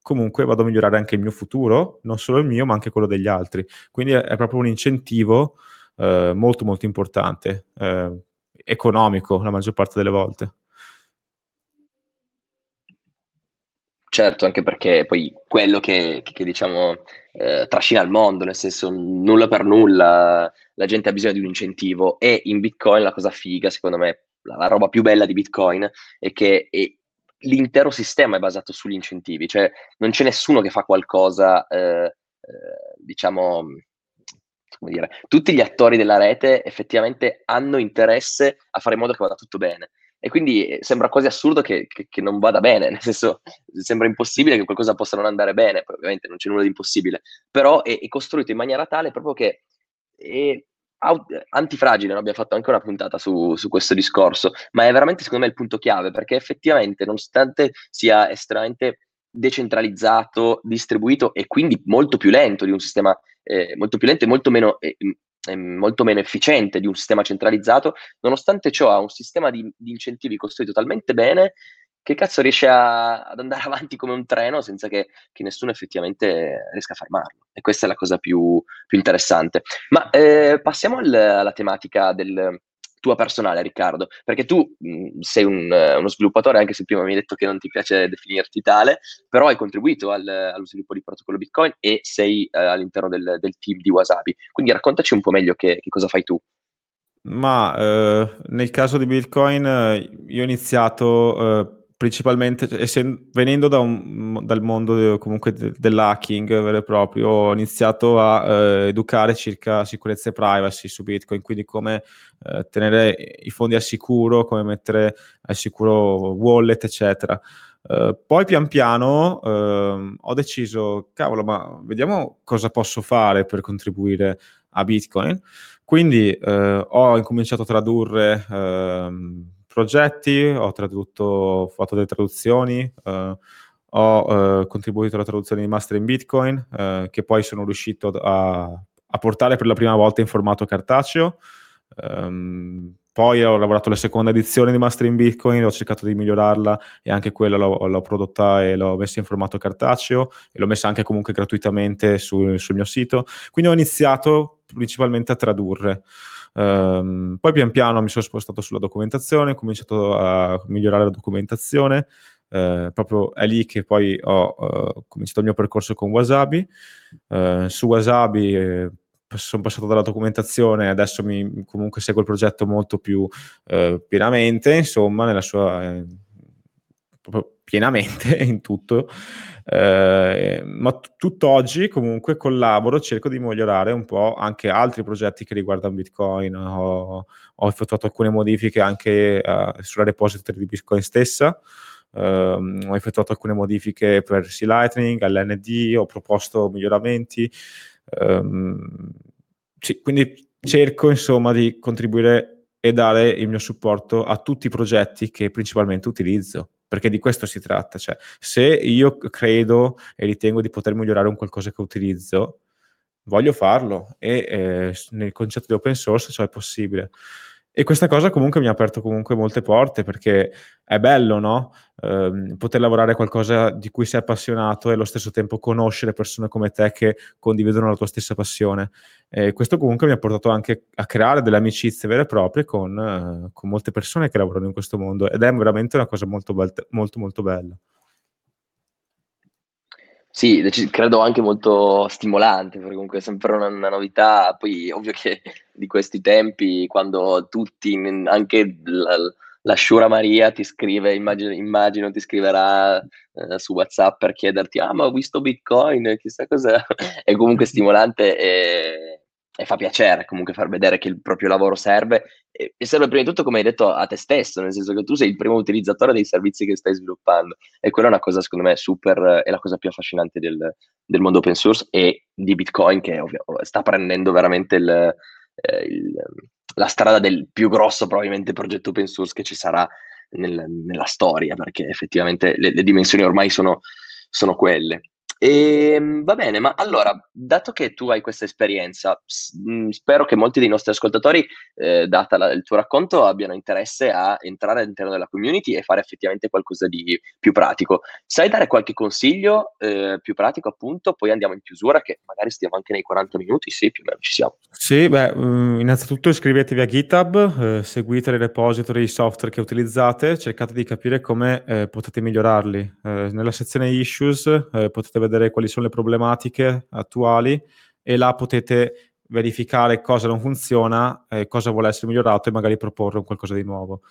comunque vado a migliorare anche il mio futuro, non solo il mio, ma anche quello degli altri. Quindi è, proprio un incentivo eh, molto, molto importante, eh, economico la maggior parte delle volte. Certo, anche perché poi quello che, che, che diciamo eh, trascina il mondo, nel senso nulla per nulla, la gente ha bisogno di un incentivo e in Bitcoin la cosa figa, secondo me, la, la roba più bella di Bitcoin è che è, l'intero sistema è basato sugli incentivi, cioè non c'è nessuno che fa qualcosa, eh, eh, diciamo, come dire, tutti gli attori della rete effettivamente hanno interesse a fare in modo che vada tutto bene E quindi eh, sembra quasi assurdo che, che, che, non vada bene, nel senso sembra impossibile che qualcosa possa non andare bene, poi ovviamente non c'è nulla di impossibile, però è, è costruito in maniera tale proprio che è antifragile, abbiamo fatto anche una puntata su, su, questo discorso, ma è veramente secondo me il punto chiave, perché effettivamente nonostante sia estremamente decentralizzato, distribuito e quindi molto più lento di un sistema, eh, molto più lento e molto meno, eh, molto meno efficiente di un sistema centralizzato, nonostante ciò ha un sistema di, di incentivi costruito talmente bene che cazzo riesce a, ad andare avanti come un treno senza che, che, nessuno effettivamente riesca a fermarlo. E questa è la cosa più, più interessante. Ma eh, passiamo al, alla tematica del, tua personale, Riccardo, perché tu mh, sei un, uno sviluppatore, anche se prima mi hai detto che non ti piace definirti tale, però hai contribuito al, allo sviluppo di protocollo Bitcoin e sei uh, all'interno del, del, team di Wasabi. Quindi raccontaci un po' meglio che, che cosa fai tu. Ma eh, nel caso di Bitcoin eh, io ho iniziato eh, principalmente, essendo, venendo da un, dal mondo de, comunque de, dell'hacking vero e proprio, ho iniziato a eh, educare circa sicurezza e privacy su Bitcoin, quindi come eh, tenere i fondi al sicuro, come mettere al sicuro wallet, eccetera. Uh, poi pian piano uh, ho deciso, cavolo, ma vediamo cosa posso fare per contribuire a Bitcoin. Quindi uh, ho incominciato a tradurre ehm, progetti, ho tradotto, ho fatto delle traduzioni, eh, ho eh, contribuito alla traduzione di Master in Bitcoin, eh, che poi sono riuscito a, a, portare per la prima volta in formato cartaceo. Um, poi ho lavorato alla seconda edizione di Master in Bitcoin, ho cercato di migliorarla e anche quella l'ho, l'ho prodotta e l'ho messa in formato cartaceo e l'ho messa anche comunque gratuitamente sul, sul mio sito. Quindi ho iniziato principalmente a tradurre. Um, poi pian piano mi sono spostato sulla documentazione, ho cominciato a migliorare la documentazione, uh, proprio è lì che poi ho uh, cominciato il mio percorso con Wasabi. Uh, su Wasabi eh, sono passato dalla documentazione, adesso mi, comunque seguo il progetto molto più pienamente, insomma, nella sua... proprio pienamente in tutto. Eh, ma t- tutt'oggi comunque collaboro, cerco di migliorare un po' anche altri progetti che riguardano Bitcoin. Ho, ho effettuato alcune modifiche anche uh, sulla repository di Bitcoin stessa. Uh, ho effettuato alcune modifiche per C Lightning, all'ND, ho proposto miglioramenti. Um, sì, quindi cerco insomma di contribuire e dare il mio supporto a tutti i progetti che principalmente utilizzo perché di questo si tratta. Cioè, se io credo e ritengo di poter migliorare un qualcosa che utilizzo, voglio farlo e eh, nel concetto di open source ciò è possibile. E questa cosa comunque mi ha aperto comunque molte porte perché è bello, no? Eh, poter lavorare qualcosa di cui sei appassionato e allo stesso tempo conoscere persone come te che condividono la tua stessa passione. E questo comunque mi ha portato anche a creare delle amicizie vere e proprie con, eh, con molte persone che lavorano in questo mondo ed è veramente una cosa molto, be- molto, molto bella. Sì, credo anche molto stimolante, perché comunque è sempre una, una novità. Poi, ovvio che di questi tempi, quando tutti, anche la, la Shura Maria ti scrive, immagino, immagino ti scriverà eh, su WhatsApp per chiederti: Ah, ma ho visto Bitcoin, chissà cos'è. è comunque stimolante e e fa piacere comunque far vedere che il proprio lavoro serve. E, serve prima di tutto come hai detto a te stesso nel senso che tu sei il primo utilizzatore dei servizi che stai sviluppando. E quella è una cosa secondo me super è la cosa più affascinante del, del mondo open source e di bitcoin che ovvio, sta prendendo veramente il, eh, il, la strada del più grosso probabilmente progetto open source che ci sarà nel, nella storia perché effettivamente le, le dimensioni ormai sono, sono quelle ehm, va bene, ma allora, dato che tu hai questa esperienza, mm, spero che molti dei nostri ascoltatori, eh, data la, il tuo racconto, abbiano interesse a entrare all'interno della community e fare effettivamente qualcosa di più pratico. Sai dare qualche consiglio eh, più pratico, appunto? Poi andiamo in chiusura, che magari stiamo anche nei 40 minuti, sì, più o meno ci siamo. Sì, beh, mm, innanzitutto iscrivetevi a GitHub, eh, seguite le repository software che utilizzate, cercate di capire come eh, potete migliorarli. Eh, nella sezione issues eh, potete vedere vedere quali sono le problematiche attuali e là potete verificare cosa non funziona, eh, cosa vuole essere migliorato e magari proporre un qualcosa di nuovo.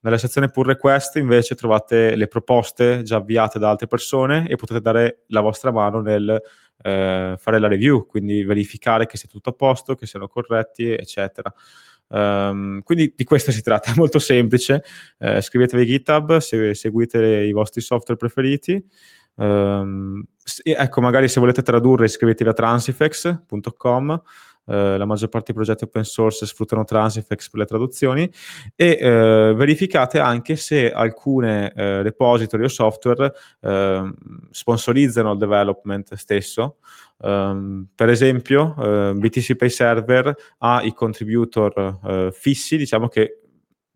Nella sezione pull request invece trovate le proposte già avviate da altre persone e potete dare la vostra mano nel eh, fare la review, quindi verificare che sia tutto a posto, che siano corretti, eccetera. Um, quindi di questo si tratta, è molto semplice. Iscrivetevi a GitHub, se, seguite i vostri software preferiti. Um, ecco, magari se volete tradurre iscrivetevi a transifex.com. Uh, la maggior parte dei progetti open source sfruttano Transifex per le traduzioni e uh, verificate anche se alcune uh, repository o software ehm, sponsorizzano il development stesso. Um, per esempio, BTC Pay Server ha i contributor fissi, diciamo che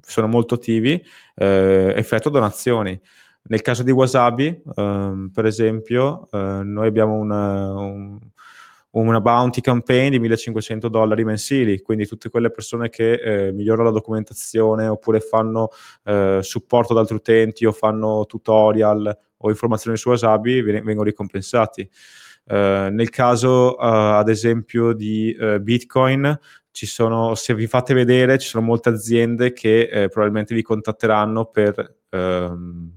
sono molto attivi, effetto donazioni. Nel caso di Wasabi, um, per esempio, noi abbiamo una, un una bounty campaign di 1500 dollari mensili, quindi tutte quelle persone che eh, migliorano la documentazione oppure fanno eh, supporto ad altri utenti o fanno tutorial o informazioni su Wasabi vengono ricompensati. Uh, nel caso, uh, ad esempio, di uh, Bitcoin, ci sono, se vi fate vedere, ci sono molte aziende che probabilmente vi contatteranno per, ehm,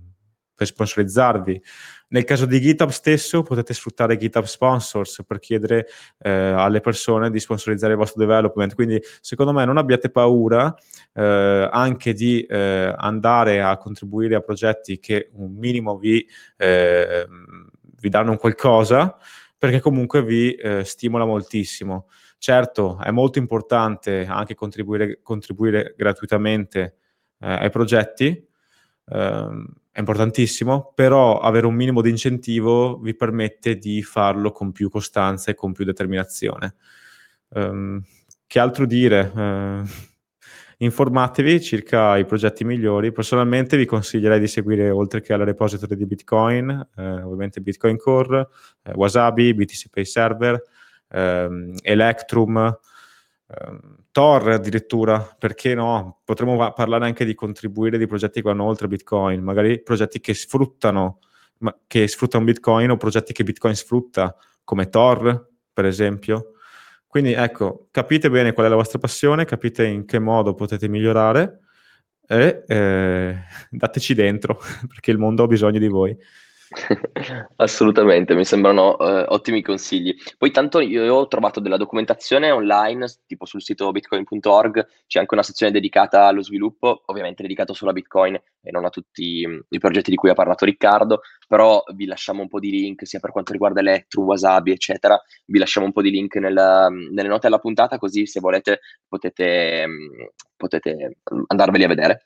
per sponsorizzarvi. Nel caso di GitHub stesso potete sfruttare GitHub Sponsors per chiedere eh, alle persone di sponsorizzare il vostro development. Quindi secondo me non abbiate paura eh, anche di eh, andare a contribuire a progetti che un minimo vi, eh, vi danno un qualcosa perché comunque vi eh, stimola moltissimo. Certo, è molto importante anche contribuire, contribuire gratuitamente eh, ai progetti, ehm, è importantissimo, però avere un minimo di incentivo vi permette di farlo con più costanza e con più determinazione. Um, che altro dire? Uh, informatevi circa i progetti migliori. Personalmente vi consiglierei di seguire, oltre che alla repository di Bitcoin, eh, ovviamente Bitcoin Core, eh, Wasabi, BTC Pay Server, ehm, Electrum, Tor addirittura, perché no? Potremmo parlare anche di contribuire di progetti che vanno oltre Bitcoin, magari progetti che sfruttano, che sfruttano Bitcoin o progetti che Bitcoin sfrutta, come Tor, per esempio. Quindi ecco, capite bene qual è la vostra passione, capite in che modo potete migliorare e eh, dateci dentro, perché il mondo ha bisogno di voi. Assolutamente, mi sembrano eh, ottimi consigli. Poi tanto io ho trovato della documentazione online, tipo sul sito bitcoin.org, c'è anche una sezione dedicata allo sviluppo, ovviamente dedicata solo a Bitcoin e non a tutti mh, i progetti di cui ha parlato Riccardo, però vi lasciamo un po' di link sia per quanto riguarda Electro, Wasabi, eccetera, vi lasciamo un po' di link nella, nelle note della puntata, così se volete potete, mh, potete andarveli a vedere.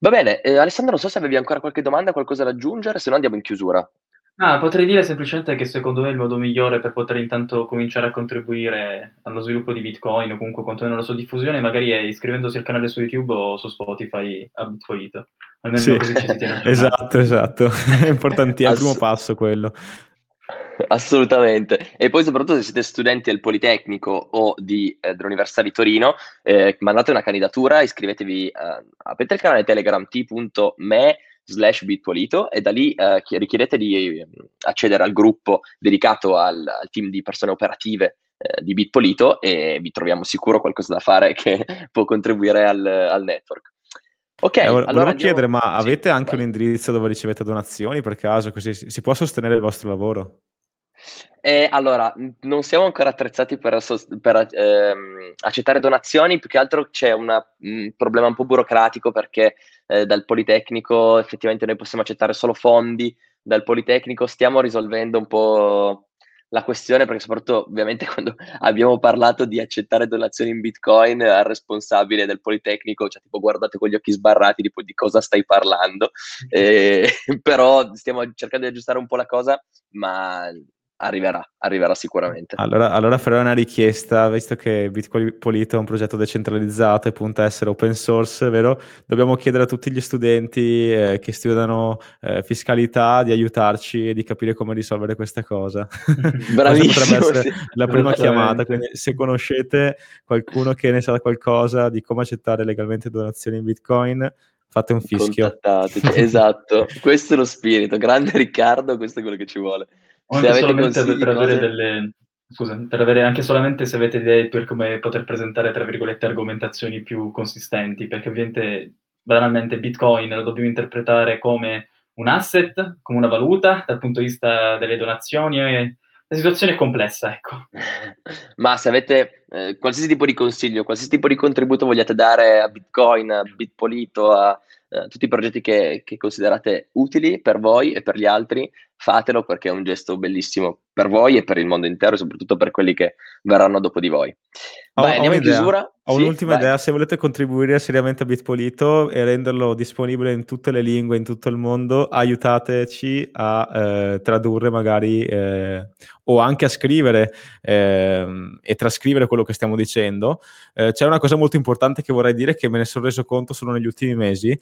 Va bene, eh, Alessandro, non so se avevi ancora qualche domanda, qualcosa da aggiungere, se no andiamo in chiusura. Ah, potrei dire semplicemente che secondo me il modo migliore per poter intanto cominciare a contribuire allo sviluppo di Bitcoin o comunque quantomeno alla sua diffusione magari è iscrivendosi al canale su YouTube o su Spotify a Bitcoin. Almeno sì. così ci si tiene Esatto, esatto. È importante, è il primo passo quello. Assolutamente. E poi soprattutto se siete studenti del Politecnico o di, eh, dell'Università di Torino, eh, mandate una candidatura, iscrivetevi, eh, aprite il canale Telegram t.me slash bitpolito e da lì eh, richiedete di mm, accedere al gruppo dedicato al, al team di persone operative eh, di Bitpolito e vi troviamo sicuro qualcosa da fare che può contribuere al, al network. Ok, eh, volevo allora chiedere, andiamo... ma sì, avete anche vai. un indirizzo dove ricevete donazioni per caso, così si può sostenere il vostro lavoro? Eh, allora, non siamo ancora attrezzati per, per, ehm, accettare donazioni, più che altro c'è una- un problema un po' burocratico perché eh, dal Politecnico effettivamente noi possiamo accettare solo fondi, dal Politecnico stiamo risolvendo un po' la questione perché soprattutto ovviamente quando abbiamo parlato di accettare donazioni in Bitcoin al responsabile del Politecnico, cioè tipo guardate con gli occhi sbarrati tipo di cosa stai parlando, Eh, però stiamo cercando di aggiustare un po' la cosa, ma arriverà, arriverà sicuramente. Allora, allora farò una richiesta, visto che Bitpolito è un progetto decentralizzato e punta a essere open source, vero? Dobbiamo chiedere a tutti gli studenti eh, che studiano eh, fiscalità di aiutarci e di capire come risolvere questa cosa. Bravissimo, potrebbe essere sì. la prima chiamata, quindi se conoscete qualcuno che ne sa qualcosa di come accettare legalmente donazioni in Bitcoin, fate un fischio. Esatto, questo è lo spirito, grande Riccardo, questo è quello che ci vuole. O anche solamente per, per avere delle... Scusa, per avere anche solamente se avete idee per come poter presentare, tra virgolette, argomentazioni più consistenti, perché ovviamente, banalmente, Bitcoin lo dobbiamo interpretare come un asset, come una valuta, dal punto di vista delle donazioni, e la situazione è complessa, ecco. Ma se avete eh, qualsiasi tipo di consiglio, qualsiasi tipo di contributo vogliate dare a Bitcoin, a Bitpolito, a eh, tutti i progetti che, che, considerate utili per voi e per gli altri, fatelo perché è un gesto bellissimo per voi e per il mondo intero, soprattutto per quelli che verranno dopo di voi. Vai, ho, andiamo in chiusura. Ho sì, un'ultima vai. idea, se volete contribuire seriamente a Bitpolito e renderlo disponibile in tutte le lingue, in tutto il mondo, aiutateci a eh, tradurre magari eh, o anche a scrivere eh, e trascrivere quello che stiamo dicendo. Eh, c'è una cosa molto importante che vorrei dire che me ne sono reso conto solo negli ultimi mesi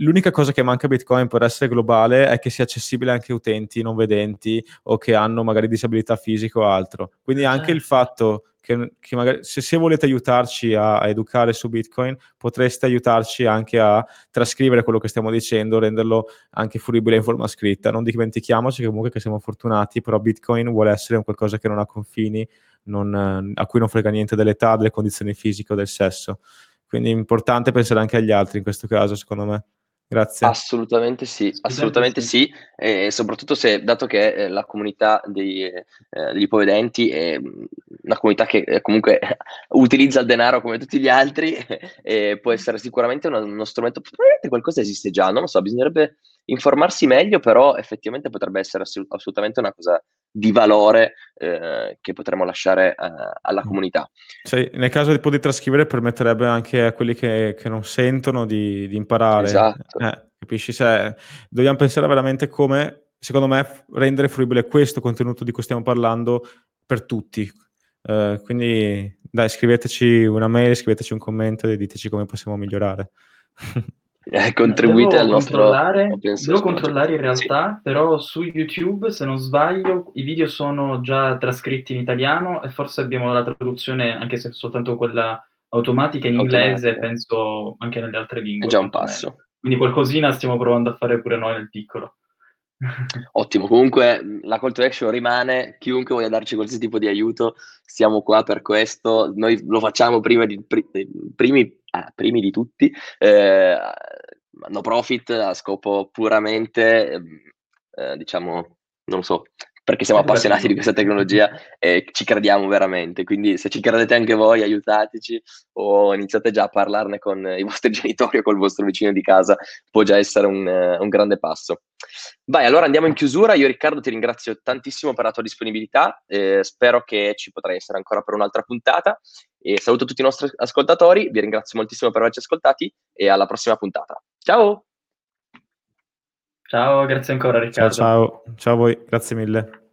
L'unica cosa che manca a Bitcoin per essere globale è che sia accessibile anche a utenti non vedenti o che hanno magari disabilità fisica o altro. Quindi anche il certo. fatto che, che magari se, se, volete aiutarci a, a, educare su Bitcoin, potreste aiutarci anche a trascrivere quello che stiamo dicendo, renderlo anche fruibile in forma scritta. Non dimentichiamoci comunque che siamo fortunati, però Bitcoin vuole essere un qualcosa che non ha confini, non, a cui non frega niente dell'età, delle condizioni fisiche o del sesso. Quindi è importante pensare anche agli altri in questo caso, secondo me. Grazie. Assolutamente sì, assolutamente sì, e soprattutto se, dato che eh, la comunità dei, eh, degli ipovedenti è mm, una comunità che eh, comunque utilizza il denaro come tutti gli altri, e può essere sicuramente uno, uno strumento, probabilmente qualcosa esiste già, non lo so, bisognerebbe informarsi meglio, però effettivamente potrebbe essere assolutamente una cosa di valore eh, che potremmo lasciare eh, alla comunità. Sì, nel caso di poter trascrivere permetterebbe anche a quelli che, che non sentono di, di imparare. Esatto. Eh, capisci? Se, dobbiamo pensare veramente come, secondo me, rendere fruibile questo contenuto di cui stiamo parlando per tutti. Uh, quindi dai, scriveteci una mail, scriveteci un commento e diteci come possiamo migliorare. eh, contribuite devo al nostro controllare, devo controllare in realtà, sì. però su YouTube, se non sbaglio, i video sono già trascritti in italiano e forse abbiamo la traduzione, anche se soltanto quella automatica in inglese, automatica. penso anche nelle altre lingue. È già un passo. Quindi qualcosina stiamo provando a fare pure noi nel piccolo. Ottimo, comunque la call to action rimane, chiunque voglia darci qualsiasi tipo di aiuto, siamo qua per questo, noi lo facciamo prima di, primi ah, primi di tutti, eh, no profit a scopo puramente, ehm, eh, diciamo, non so, perché siamo appassionati di questa tecnologia e ci crediamo veramente. Quindi se ci credete anche voi, aiutateci o iniziate già a parlarne con i vostri genitori o col vostro vicino di casa, può già essere un, un grande passo. Vai, allora andiamo in chiusura. Io Riccardo ti ringrazio tantissimo per la tua disponibilità, eh, spero che ci potrai essere ancora per un'altra puntata e saluto tutti i nostri ascoltatori, vi ringrazio moltissimo per averci ascoltati e alla prossima puntata. Ciao! Ciao, grazie ancora Riccardo. Ciao, ciao, ciao a voi, grazie mille.